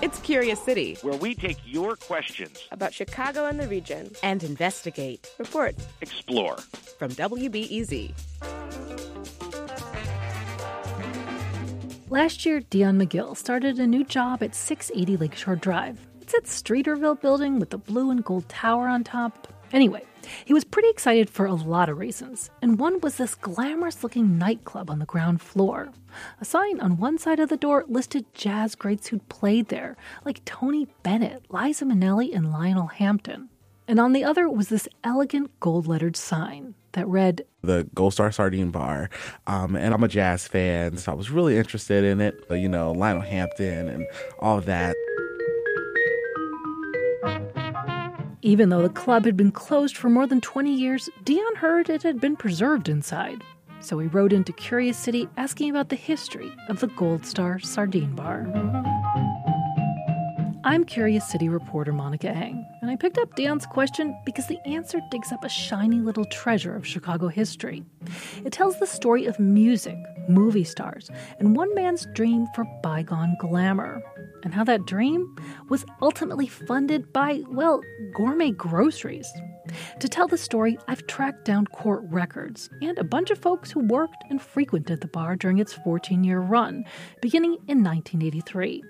It's Curious City, where we take your questions about Chicago and the region and investigate, report, explore. From WBEZ. Last year, Dion McGill started a new job at 680 Lakeshore Drive. It's that Streeterville building with the blue and gold tower on top. Anyway, he was pretty excited for a lot of reasons, and one was this glamorous looking nightclub on the ground floor. A sign on one side of the door listed jazz greats who'd played there, like Tony Bennett, Liza Minnelli, and Lionel Hampton. And on the other was this elegant gold lettered sign that read the Gold Star Sardine Bar. Um, and I'm a jazz fan, so I was really interested in it. But you know, Lionel Hampton and all that. Even though the club had been closed for more than 20 years, Dion heard it had been preserved inside. So he rode into Curious City asking about the history of the Gold Star Sardine Bar. I'm Curious City reporter Monica Eng, and I picked up Dion's question because the answer digs up a shiny little treasure of Chicago history. It tells the story of music, movie stars, and one man's dream for bygone glamour, and how that dream was ultimately funded by, well, gourmet groceries. To tell the story, I've tracked down court records and a bunch of folks who worked and frequented the bar during its 14 year run, beginning in 1983.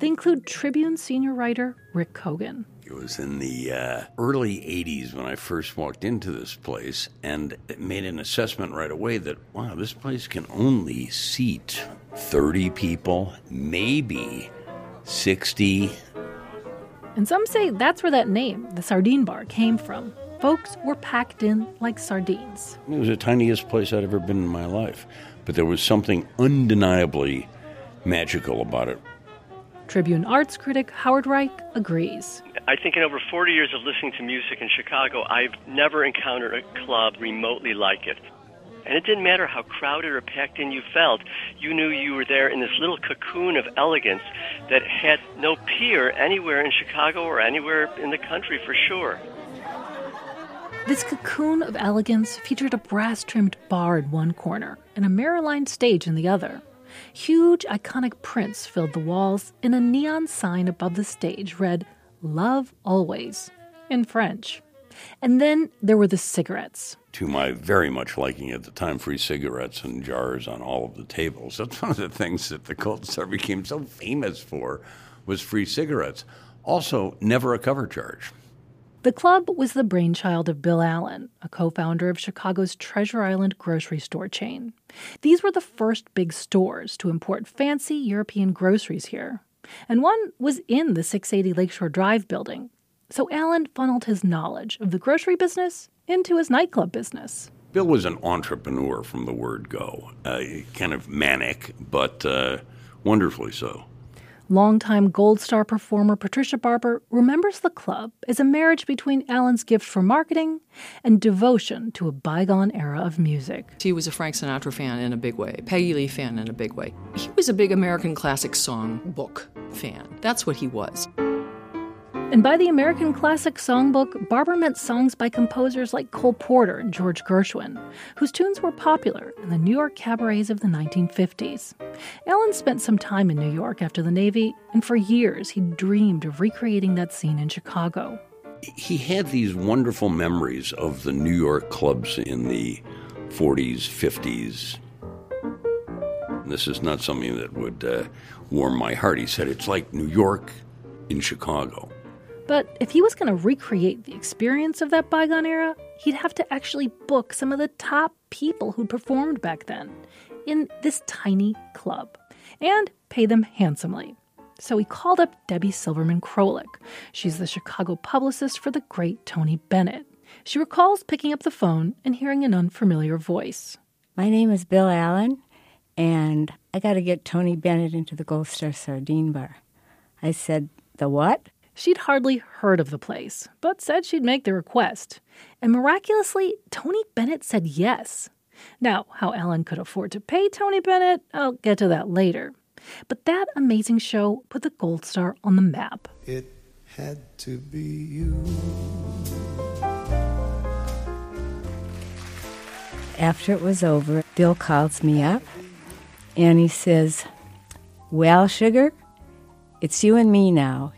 They include Tribune senior writer Rick Kogan. It was in the uh, early 80s when I first walked into this place and made an assessment right away that, wow, this place can only seat 30 people, maybe 60. And some say that's where that name, the Sardine Bar, came from. Folks were packed in like sardines. It was the tiniest place I'd ever been in my life, but there was something undeniably magical about it. Tribune arts critic Howard Reich agrees. I think in over 40 years of listening to music in Chicago, I've never encountered a club remotely like it. And it didn't matter how crowded or packed in you felt, you knew you were there in this little cocoon of elegance that had no peer anywhere in Chicago or anywhere in the country for sure. This cocoon of elegance featured a brass trimmed bar in one corner and a mirror lined stage in the other. Huge, iconic prints filled the walls, and a neon sign above the stage read, Love Always, in French. And then there were the cigarettes. To my very much liking at the time, free cigarettes and jars on all of the tables. That's one of the things that the Gold Star became so famous for was free cigarettes. Also, never a cover charge. The club was the brainchild of Bill Allen, a co founder of Chicago's Treasure Island grocery store chain. These were the first big stores to import fancy European groceries here, and one was in the 680 Lakeshore Drive building. So Allen funneled his knowledge of the grocery business into his nightclub business. Bill was an entrepreneur from the word go, uh, kind of manic, but uh, wonderfully so. Longtime Gold Star performer Patricia Barber remembers the club as a marriage between Allen's gift for marketing and devotion to a bygone era of music. He was a Frank Sinatra fan in a big way, Peggy Lee fan in a big way. He was a big American classic song book fan. That's what he was. And by the American Classic Songbook, Barber meant songs by composers like Cole Porter and George Gershwin, whose tunes were popular in the New York cabarets of the 1950s. Allen spent some time in New York after the Navy, and for years he dreamed of recreating that scene in Chicago. He had these wonderful memories of the New York clubs in the 40s, 50s. This is not something that would uh, warm my heart. He said it's like New York in Chicago. But if he was going to recreate the experience of that bygone era, he'd have to actually book some of the top people who'd performed back then in this tiny club and pay them handsomely. So he called up Debbie Silverman Krolik. She's the Chicago publicist for the great Tony Bennett. She recalls picking up the phone and hearing an unfamiliar voice. My name is Bill Allen, and I got to get Tony Bennett into the Gold Star Sardine Bar. I said, The what? She'd hardly heard of the place, but said she'd make the request. And miraculously, Tony Bennett said yes. Now, how Allen could afford to pay Tony Bennett, I'll get to that later. But that amazing show put the Gold Star on the map. It had to be you. After it was over, Bill calls me up and he says, Well, sugar, It's you and me now.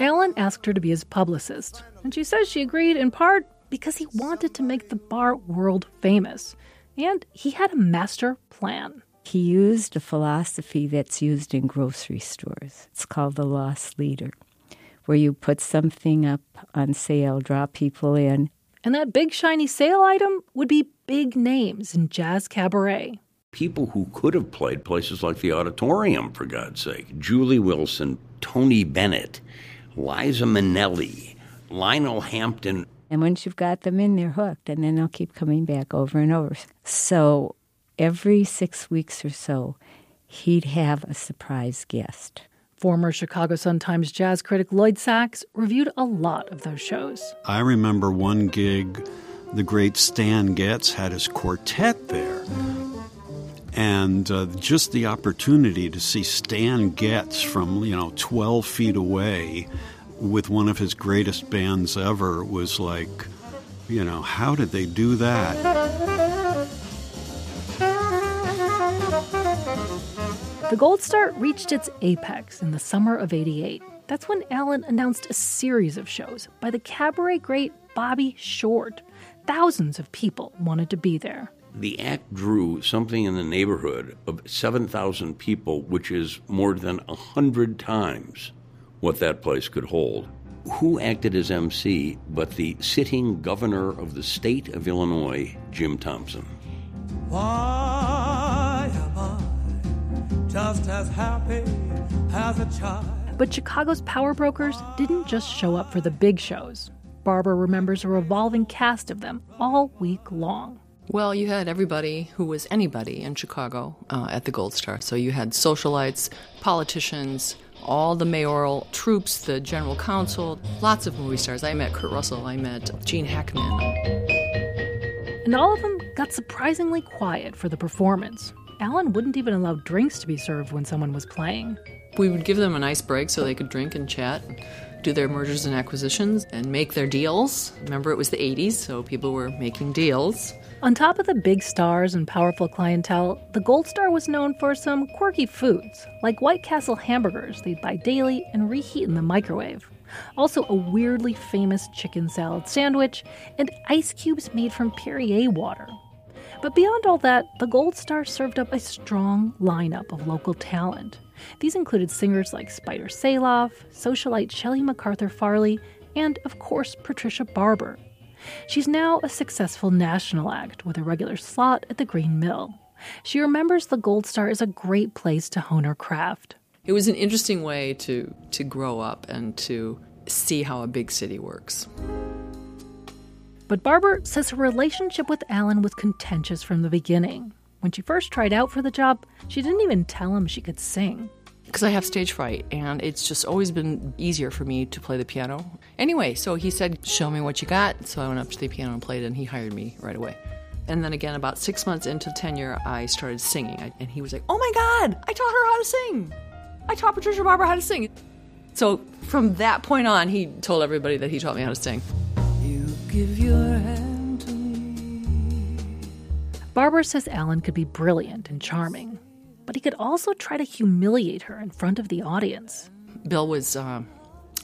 Allen asked her to be his publicist, and she says she agreed in part because he wanted to make the bar world famous, and he had a master plan. He used a philosophy that's used in grocery stores. It's called the loss leader, where you put something up on sale, draw people in. And that big shiny sale item would be big names in jazz cabaret. People who could have played places like the auditorium, for God's sake. Julie Wilson, Tony Bennett, Liza Minnelli, Lionel Hampton. And once you've got them in, they're hooked, and then they'll keep coming back over and over. So every six weeks or so, he'd have a surprise guest. Former Chicago Sun-Times jazz critic Lloyd Sachs reviewed a lot of those shows. I remember one gig, the great Stan Getz had his quartet there. And uh, just the opportunity to see Stan Getz from, you know, 12 feet away with one of his greatest bands ever was like, you know, how did they do that? The Gold Star reached its apex in the summer of 88. That's when Allen announced a series of shows by the cabaret great Bobby Short. Thousands of people wanted to be there. The act drew something in the neighborhood of 7,000 people, which is more than 100 times what that place could hold. Who acted as MC but the sitting governor of the state of Illinois, Jim Thompson? Why am I just as happy as a child? But Chicago's power brokers didn't just show up for the big shows. Barber remembers a revolving cast of them all week long. Well, you had everybody who was anybody in Chicago uh, at the Gold Star. So you had socialites, politicians, all the mayoral troops, the general counsel, lots of movie stars. I met Kurt Russell, I met Gene Hackman. And all of them got surprisingly quiet for the performance. Allen wouldn't even allow drinks to be served when someone was playing. We would give them a nice break so they could drink and chat, do their mergers and acquisitions, and make their deals. Remember, it was the 80s, so people were making deals. On top of the big stars and powerful clientele, the Gold Star was known for some quirky foods, like White Castle hamburgers they'd buy daily and reheat in the microwave. Also, a weirdly famous chicken salad sandwich and ice cubes made from Perrier water. But beyond all that, the Gold Star served up a strong lineup of local talent. These included singers like Spider Saloff, socialite Shelley MacArthur Farley, and, of course, Patricia Barber. She's now a successful national act with a regular slot at the Green Mill. She remembers the Gold Star is a great place to hone her craft. It was an interesting way to, to grow up and to see how a big city works. But Barber says her relationship with Allen was contentious from the beginning. When she first tried out for the job, she didn't even tell him she could sing. Because I have stage fright, and it's just always been easier for me to play the piano. Anyway, so he said, Show me what you got. So I went up to the piano and played, and he hired me right away. And then again, about six months into tenure, I started singing. And he was like, Oh my God, I taught her how to sing. I taught Patricia Barber how to sing. So from that point on, he told everybody that he taught me how to sing. You give your hand to me. Barber says Allen could be brilliant and charming, but he could also try to humiliate her in front of the audience. Bill was uh,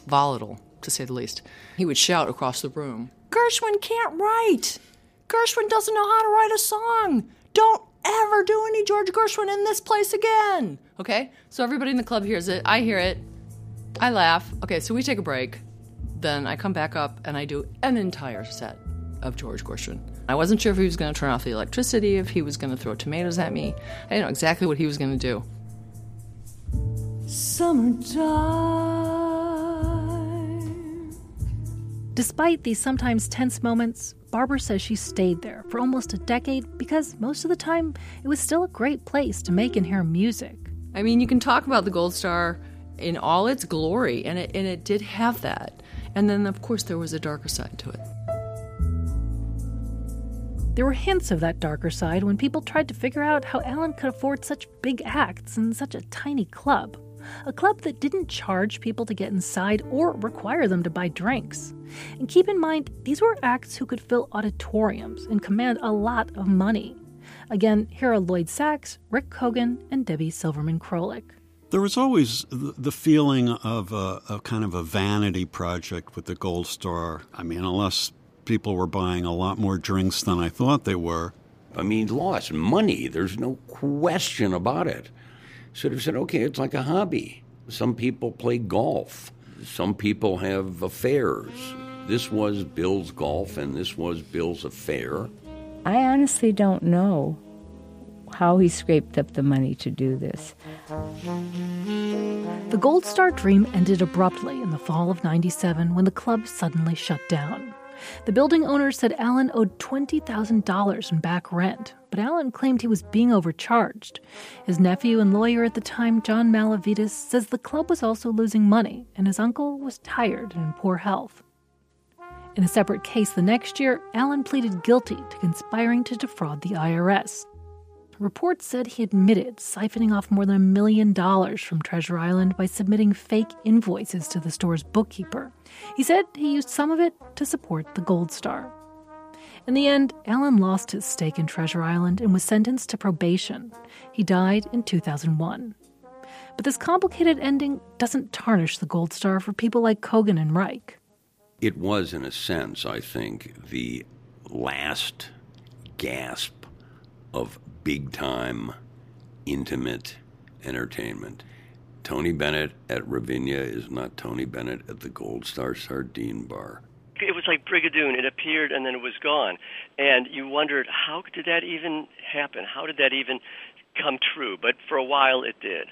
volatile, to say the least. He would shout across the room Gershwin can't write! Gershwin doesn't know how to write a song! Don't ever do any George Gershwin in this place again! Okay? So everybody in the club hears it. I hear it. I laugh. Okay, so we take a break. Then I come back up and I do an entire set of George Gershwin. I wasn't sure if he was going to turn off the electricity, if he was going to throw tomatoes at me. I didn't know exactly what he was going to do. Summertime. Despite these sometimes tense moments, Barber says she stayed there for almost a decade because most of the time it was still a great place to make and hear music. I mean, you can talk about the Gold Star in all its glory, and it, and it did have that. And then, of course, there was a darker side to it. There were hints of that darker side when people tried to figure out how Allen could afford such big acts in such a tiny club. A club that didn't charge people to get inside or require them to buy drinks. And keep in mind, these were acts who could fill auditoriums and command a lot of money. Again, here are Lloyd Sachs, Rick Kogan, and Debbie Silverman Krolik. There was always the, the feeling of a, a kind of a vanity project with the Gold Star. I mean, unless people were buying a lot more drinks than I thought they were. I mean, lost money. There's no question about it. Should have said, okay, it's like a hobby. Some people play golf. Some people have affairs. This was Bill's golf and this was Bill's affair. I honestly don't know how he scraped up the money to do this. The Gold Star dream ended abruptly in the fall of 97 when the club suddenly shut down. The building owner said Allen owed $20,000 in back rent, but Allen claimed he was being overcharged. His nephew and lawyer at the time, John Malavides, says the club was also losing money and his uncle was tired and in poor health. In a separate case the next year, Allen pleaded guilty to conspiring to defraud the IRS. Reports said he admitted siphoning off more than a million dollars from Treasure Island by submitting fake invoices to the store's bookkeeper. He said he used some of it to support the Gold Star. In the end, Allen lost his stake in Treasure Island and was sentenced to probation. He died in 2001. But this complicated ending doesn't tarnish the Gold Star for people like Kogan and Reich. It was, in a sense, I think, the last gasp of big time, intimate entertainment. Tony Bennett at Ravinia is not Tony Bennett at the Gold Star Sardine Bar. It was like Brigadoon. It appeared and then it was gone. And you wondered, how did that even happen? How did that even come true? But for a while it did.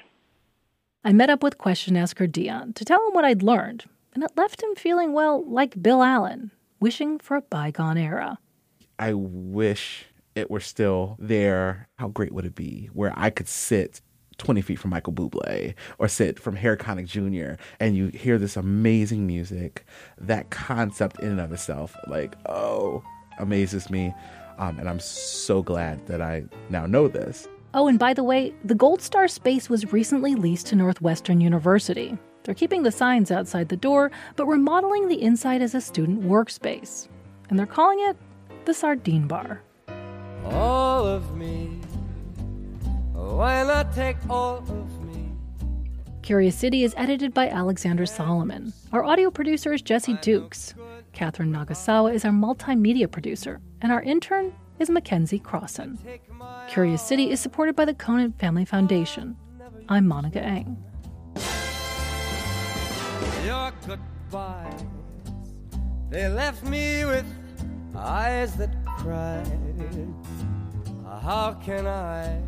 I met up with question asker Dion to tell him what I'd learned, and it left him feeling, well, like Bill Allen, wishing for a bygone era. I wish it were still there, how great would it be where I could sit 20 feet from Michael Bublé or sit from Harry Connick Jr. and you hear this amazing music. That concept in and of itself, like, oh, amazes me. Um, and I'm so glad that I now know this. Oh, and by the way, the Gold Star space was recently leased to Northwestern University. They're keeping the signs outside the door, but remodeling the inside as a student workspace. And they're calling it the Sardine Bar all of me. Why not take all of me? Curious City is edited by Alexander Solomon. Our audio producer is Jesse Dukes. Catherine Nagasawa is our multimedia producer, and our intern is Mackenzie Crossan. Curious City is supported by the Conant Family Foundation. I'm Monica Eng. Your goodbyes, they left me with eyes that cried. How can I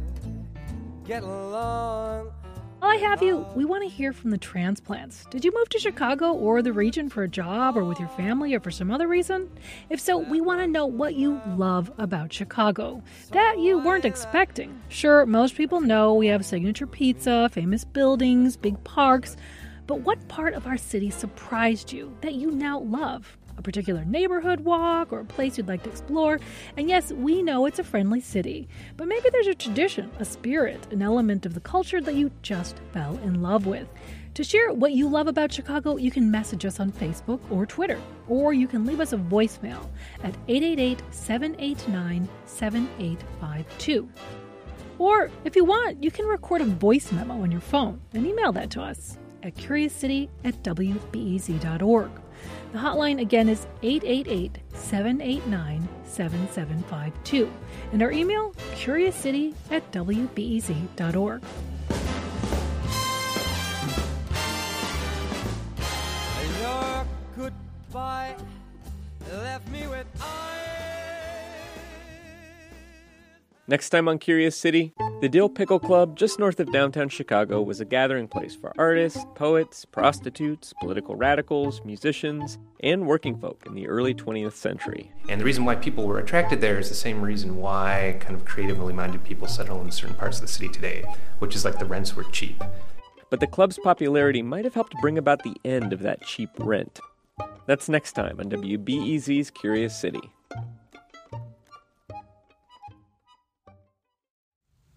get along? While I have you, we want to hear from the transplants. Did you move to Chicago or the region for a job or with your family or for some other reason? If so, we want to know what you love about Chicago that you weren't expecting. Sure, most people know we have signature pizza, famous buildings, big parks, but what part of our city surprised you that you now love? A particular neighborhood walk, or a place you'd like to explore. And yes, we know it's a friendly city, but maybe there's a tradition, a spirit, an element of the culture that you just fell in love with. To share what you love about Chicago, you can message us on Facebook or Twitter, or you can leave us a voicemail at 888 789 7852. Or if you want, you can record a voice memo on your phone and email that to us at curiouscity at wbez.org. The hotline again is 888 789 7752. And our email, curiouscity at wbez.org. Your goodbye left me with Next time on Curious City, the Dill Pickle Club, just north of downtown Chicago, was a gathering place for artists, poets, prostitutes, political radicals, musicians, and working folk in the early 20th century. And the reason why people were attracted there is the same reason why kind of creatively minded people settle in certain parts of the city today, which is like the rents were cheap. But the club's popularity might have helped bring about the end of that cheap rent. That's next time on WBEZ's Curious City.